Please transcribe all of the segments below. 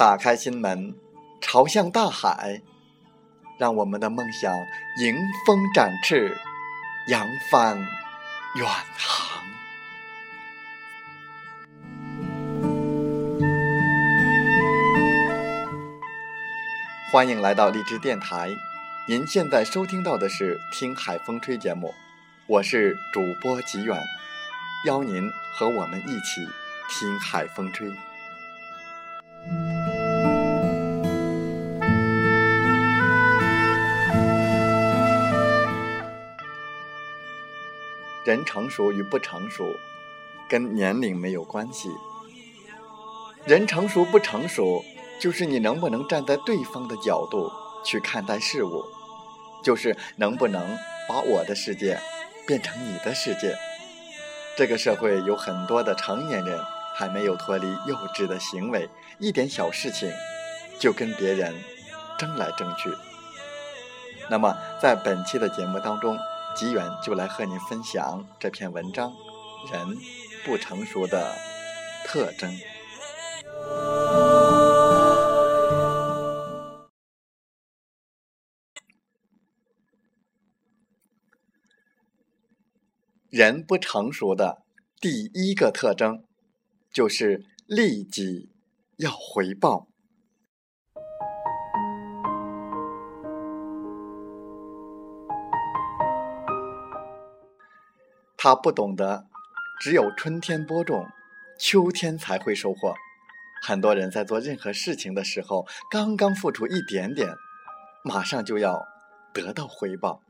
打开心门，朝向大海，让我们的梦想迎风展翅，扬帆远航。欢迎来到荔枝电台，您现在收听到的是《听海风吹》节目，我是主播吉远，邀您和我们一起听海风吹。人成熟与不成熟，跟年龄没有关系。人成熟不成熟，就是你能不能站在对方的角度去看待事物，就是能不能把我的世界变成你的世界。这个社会有很多的成年人还没有脱离幼稚的行为，一点小事情就跟别人争来争去。那么，在本期的节目当中。吉远就来和您分享这篇文章：人不成熟的特征。人不成熟的第一个特征，就是立即要回报。他不懂得，只有春天播种，秋天才会收获。很多人在做任何事情的时候，刚刚付出一点点，马上就要得到回报。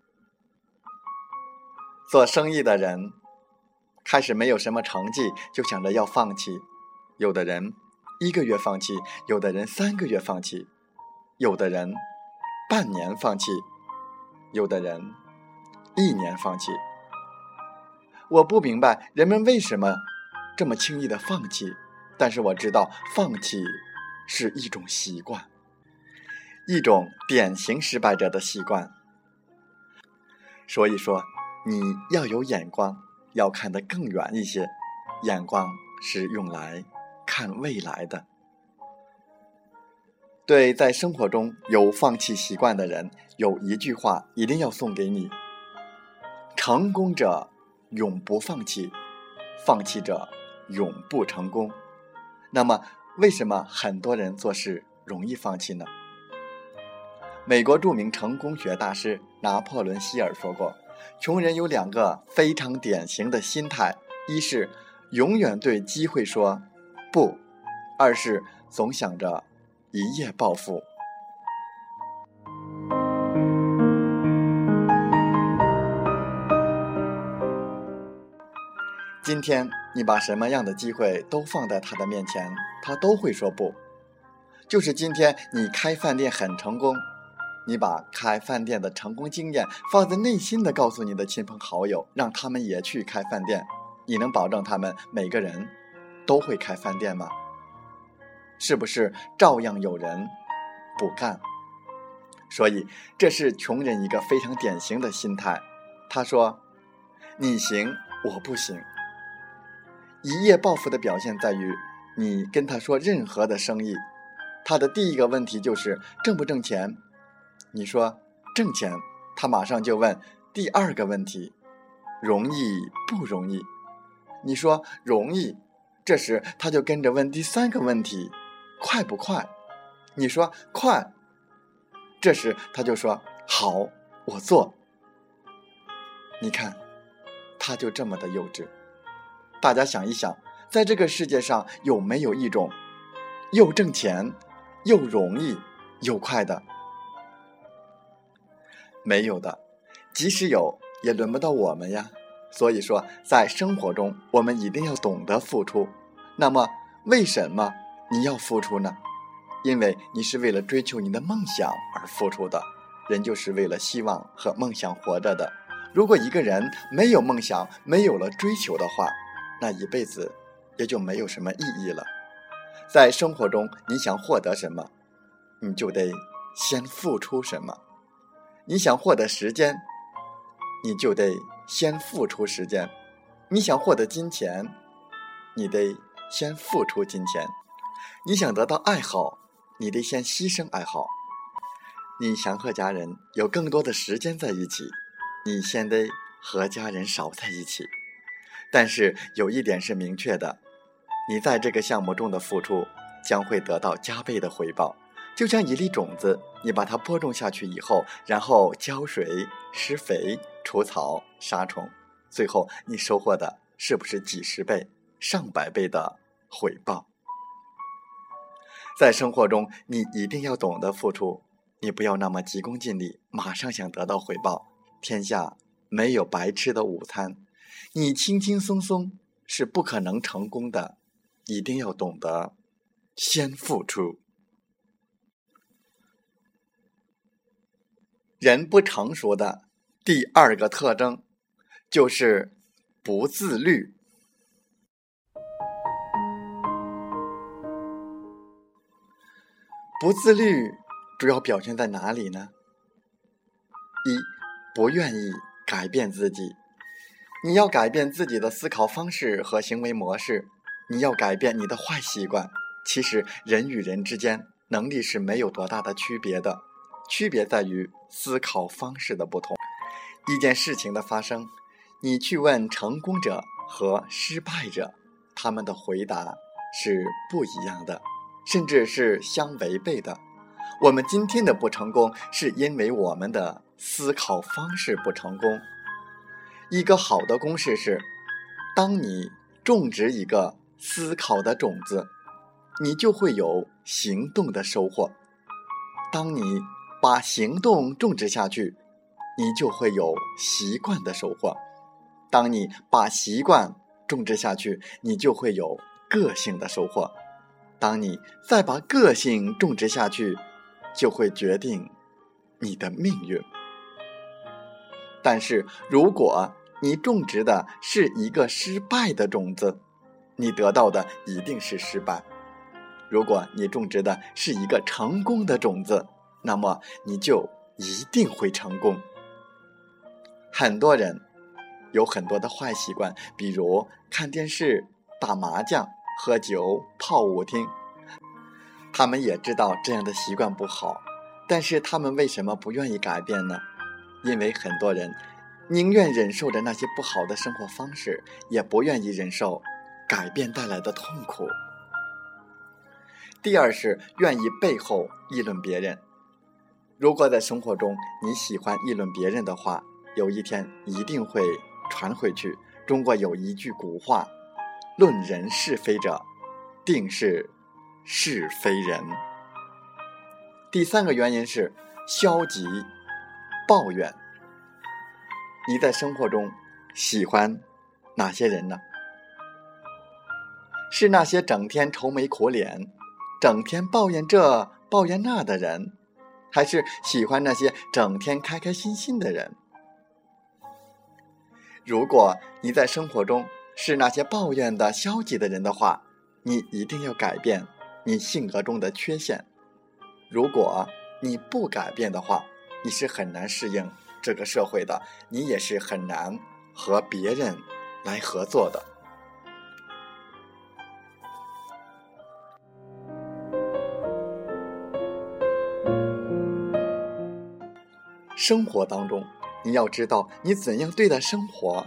做生意的人开始没有什么成绩，就想着要放弃。有的人一个月放弃，有的人三个月放弃，有的人半年放弃，有的人一年放弃。我不明白人们为什么这么轻易的放弃，但是我知道放弃是一种习惯，一种典型失败者的习惯。所以说，你要有眼光，要看得更远一些。眼光是用来看未来的。对在生活中有放弃习惯的人，有一句话一定要送给你：成功者。永不放弃，放弃者永不成功。那么，为什么很多人做事容易放弃呢？美国著名成功学大师拿破仑·希尔说过：“穷人有两个非常典型的心态，一是永远对机会说不，二是总想着一夜暴富。”今天你把什么样的机会都放在他的面前，他都会说不。就是今天你开饭店很成功，你把开饭店的成功经验放在内心的告诉你的亲朋好友，让他们也去开饭店，你能保证他们每个人都会开饭店吗？是不是照样有人不干？所以这是穷人一个非常典型的心态。他说：“你行，我不行。”一夜暴富的表现在于，你跟他说任何的生意，他的第一个问题就是挣不挣钱。你说挣钱，他马上就问第二个问题：容易不容易？你说容易，这时他就跟着问第三个问题：快不快？你说快，这时他就说好，我做。你看，他就这么的幼稚。大家想一想，在这个世界上有没有一种又挣钱、又容易、又快的？没有的。即使有，也轮不到我们呀。所以说，在生活中，我们一定要懂得付出。那么，为什么你要付出呢？因为你是为了追求你的梦想而付出的。人就是为了希望和梦想活着的。如果一个人没有梦想，没有了追求的话，那一辈子也就没有什么意义了。在生活中，你想获得什么，你就得先付出什么。你想获得时间，你就得先付出时间；你想获得金钱，你得先付出金钱；你想得到爱好，你得先牺牲爱好。你想和家人有更多的时间在一起，你先得和家人少在一起。但是有一点是明确的，你在这个项目中的付出将会得到加倍的回报。就像一粒种子，你把它播种下去以后，然后浇水、施肥、除草、杀虫，最后你收获的是不是几十倍、上百倍的回报？在生活中，你一定要懂得付出。你不要那么急功近利，马上想得到回报。天下没有白吃的午餐，你轻轻松松是不可能成功的。一定要懂得先付出。人不成熟的第二个特征就是不自律。不自律。主要表现在哪里呢？一，不愿意改变自己。你要改变自己的思考方式和行为模式，你要改变你的坏习惯。其实人与人之间能力是没有多大的区别的，区别在于思考方式的不同。一件事情的发生，你去问成功者和失败者，他们的回答是不一样的，甚至是相违背的。我们今天的不成功，是因为我们的思考方式不成功。一个好的公式是：当你种植一个思考的种子，你就会有行动的收获；当你把行动种植下去，你就会有习惯的收获；当你把习惯种植下去，你就会有个性的收获；当你再把个性种植下去，就会决定你的命运。但是，如果你种植的是一个失败的种子，你得到的一定是失败；如果你种植的是一个成功的种子，那么你就一定会成功。很多人有很多的坏习惯，比如看电视、打麻将、喝酒、泡舞厅。他们也知道这样的习惯不好，但是他们为什么不愿意改变呢？因为很多人宁愿忍受着那些不好的生活方式，也不愿意忍受改变带来的痛苦。第二是愿意背后议论别人。如果在生活中你喜欢议论别人的话，有一天一定会传回去。中国有一句古话：“论人是非者，定是。”是非人。第三个原因是消极抱怨。你在生活中喜欢哪些人呢？是那些整天愁眉苦脸、整天抱怨这抱怨那的人，还是喜欢那些整天开开心心的人？如果你在生活中是那些抱怨的消极的人的话，你一定要改变。你性格中的缺陷，如果你不改变的话，你是很难适应这个社会的，你也是很难和别人来合作的。生活当中，你要知道，你怎样对待生活，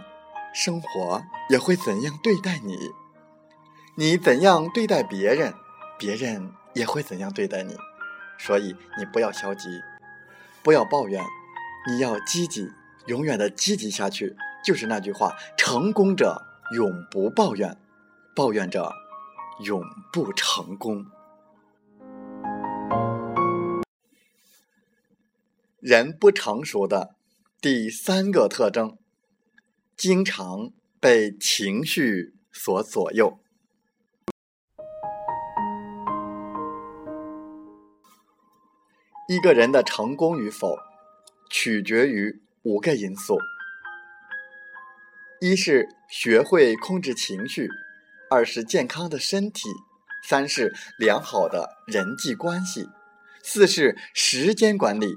生活也会怎样对待你；你怎样对待别人。别人也会怎样对待你，所以你不要消极，不要抱怨，你要积极，永远的积极下去。就是那句话：成功者永不抱怨，抱怨者永不成功。人不成熟的第三个特征经常被情绪所左右。一个人的成功与否，取决于五个因素：一是学会控制情绪，二是健康的身体，三是良好的人际关系，四是时间管理，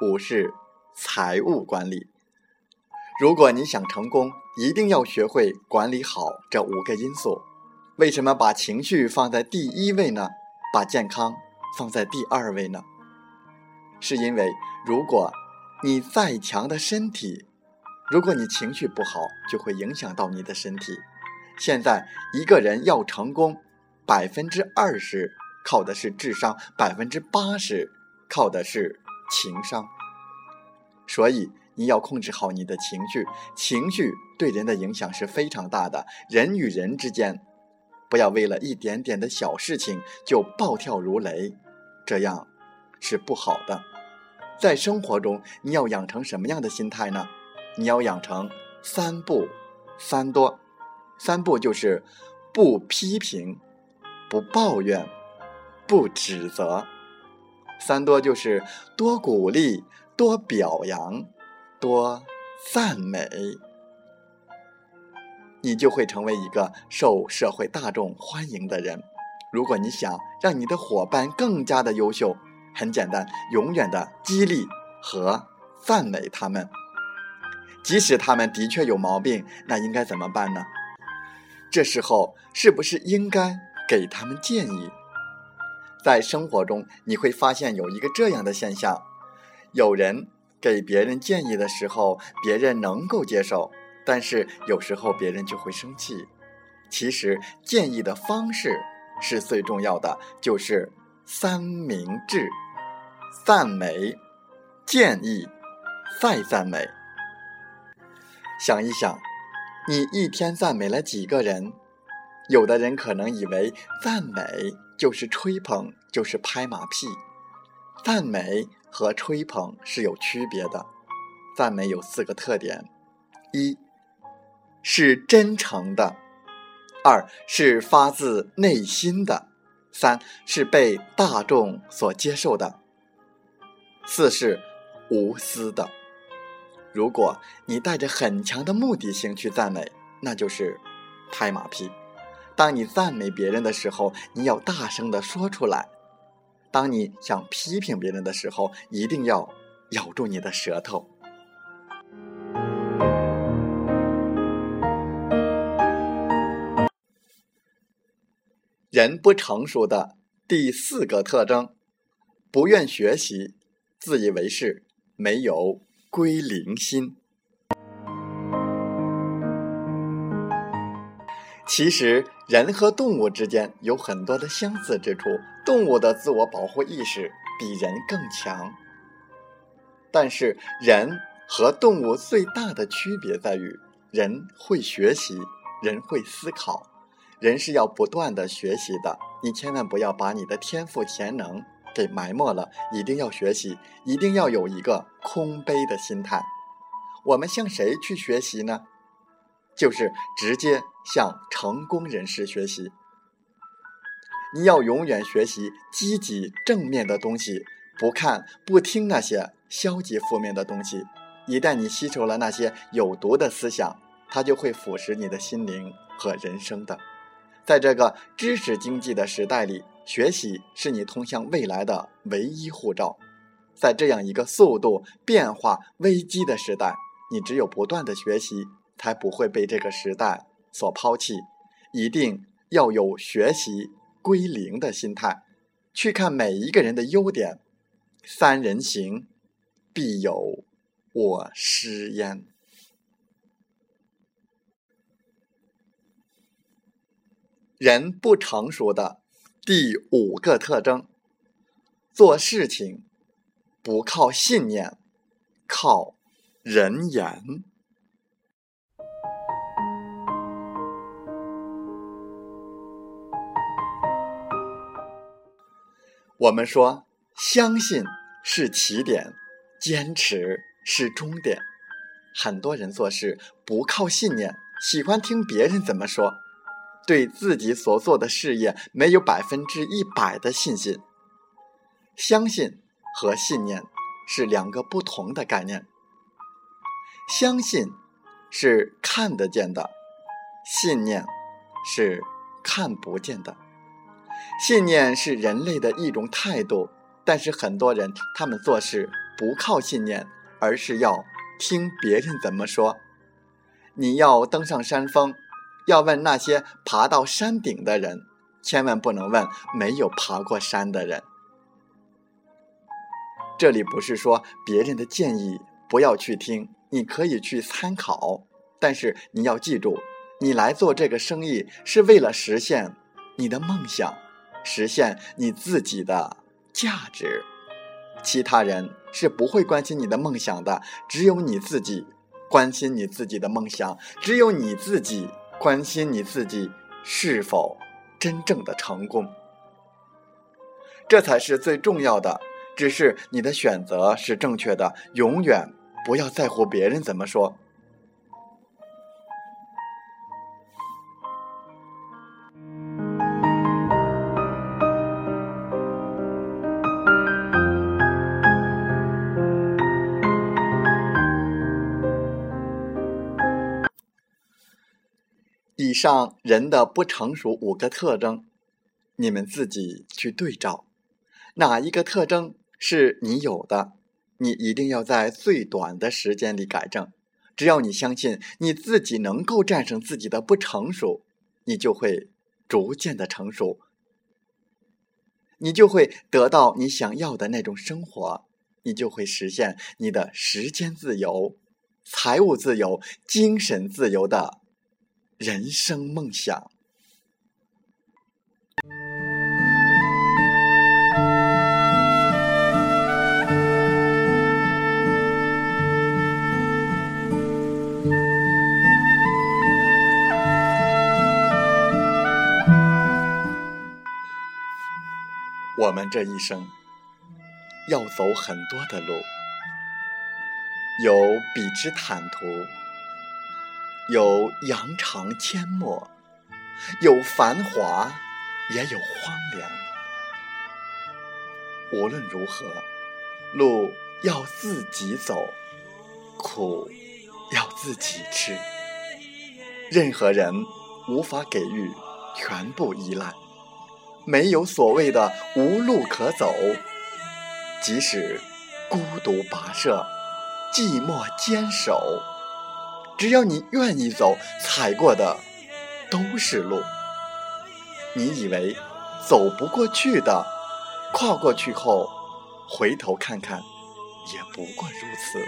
五是财务管理。如果你想成功，一定要学会管理好这五个因素。为什么把情绪放在第一位呢？把健康放在第二位呢？是因为，如果你再强的身体，如果你情绪不好，就会影响到你的身体。现在一个人要成功，百分之二十靠的是智商，百分之八十靠的是情商。所以你要控制好你的情绪，情绪对人的影响是非常大的。人与人之间，不要为了一点点的小事情就暴跳如雷，这样是不好的。在生活中，你要养成什么样的心态呢？你要养成三不三多。三不就是不批评、不抱怨、不指责；三多就是多鼓励、多表扬、多赞美。你就会成为一个受社会大众欢迎的人。如果你想让你的伙伴更加的优秀，很简单，永远的激励和赞美他们，即使他们的确有毛病，那应该怎么办呢？这时候是不是应该给他们建议？在生活中，你会发现有一个这样的现象：有人给别人建议的时候，别人能够接受，但是有时候别人就会生气。其实建议的方式是最重要的，就是三明治。赞美、建议、再赞美。想一想，你一天赞美了几个人？有的人可能以为赞美就是吹捧，就是拍马屁。赞美和吹捧是有区别的。赞美有四个特点：一是真诚的；二是发自内心的；三是被大众所接受的。四是无私的。如果你带着很强的目的性去赞美，那就是拍马屁。当你赞美别人的时候，你要大声的说出来；当你想批评别人的时候，一定要咬住你的舌头。人不成熟的第四个特征，不愿学习。自以为是，没有归零心。其实，人和动物之间有很多的相似之处。动物的自我保护意识比人更强，但是人和动物最大的区别在于，人会学习，人会思考，人是要不断的学习的。你千万不要把你的天赋潜能。给埋没了，一定要学习，一定要有一个空杯的心态。我们向谁去学习呢？就是直接向成功人士学习。你要永远学习积极正面的东西，不看不听那些消极负面的东西。一旦你吸收了那些有毒的思想，它就会腐蚀你的心灵和人生的。在这个知识经济的时代里。学习是你通向未来的唯一护照，在这样一个速度变化危机的时代，你只有不断的学习，才不会被这个时代所抛弃。一定要有学习归零的心态，去看每一个人的优点。三人行，必有我师焉。人不成熟的。第五个特征：做事情不靠信念，靠人言。我们说，相信是起点，坚持是终点。很多人做事不靠信念，喜欢听别人怎么说，对自己所做的事业没有百分之一百的信心。相信和信念是两个不同的概念。相信是看得见的，信念是看不见的。信念是人类的一种态度，但是很多人他们做事不靠信念，而是要听别人怎么说。你要登上山峰，要问那些爬到山顶的人，千万不能问没有爬过山的人。这里不是说别人的建议不要去听，你可以去参考，但是你要记住，你来做这个生意是为了实现你的梦想。实现你自己的价值，其他人是不会关心你的梦想的，只有你自己关心你自己的梦想，只有你自己关心你自己是否真正的成功，这才是最重要的。只是你的选择是正确的，永远不要在乎别人怎么说。上人的不成熟五个特征，你们自己去对照，哪一个特征是你有的，你一定要在最短的时间里改正。只要你相信你自己能够战胜自己的不成熟，你就会逐渐的成熟，你就会得到你想要的那种生活，你就会实现你的时间自由、财务自由、精神自由的。人生梦想。我们这一生要走很多的路，有笔直坦途。有扬长阡陌，有繁华，也有荒凉。无论如何，路要自己走，苦要自己吃。任何人无法给予全部依赖，没有所谓的无路可走。即使孤独跋涉，寂寞坚守。只要你愿意走，踩过的都是路。你以为走不过去的，跨过去后回头看看，也不过如此。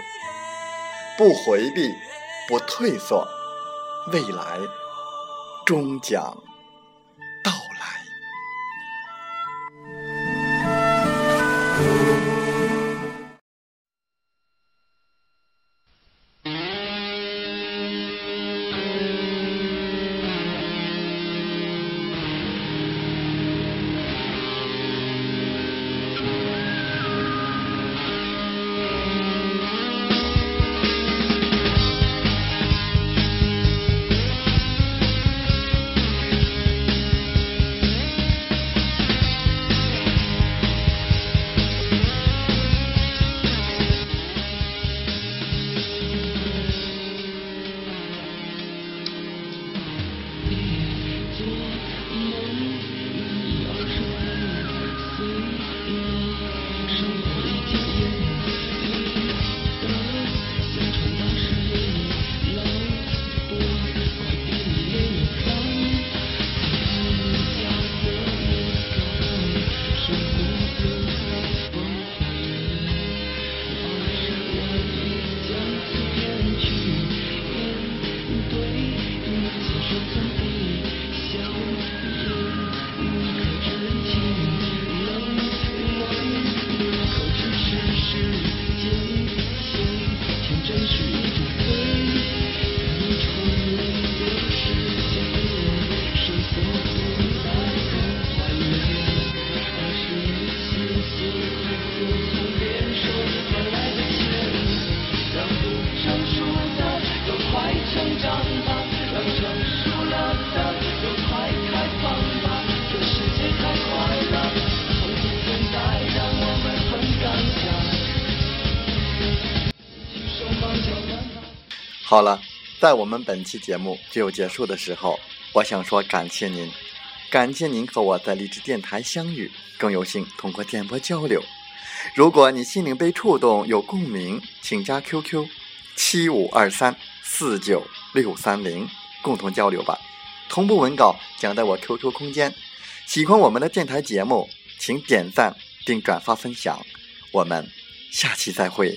不回避，不退缩，未来终将。好了，在我们本期节目就结束的时候，我想说感谢您，感谢您和我在励志电台相遇，更有幸通过电波交流。如果你心灵被触动，有共鸣，请加 QQ 七五二三四九六三零，共同交流吧。同步文稿将在我 QQ 空间。喜欢我们的电台节目，请点赞并转发分享。我们下期再会。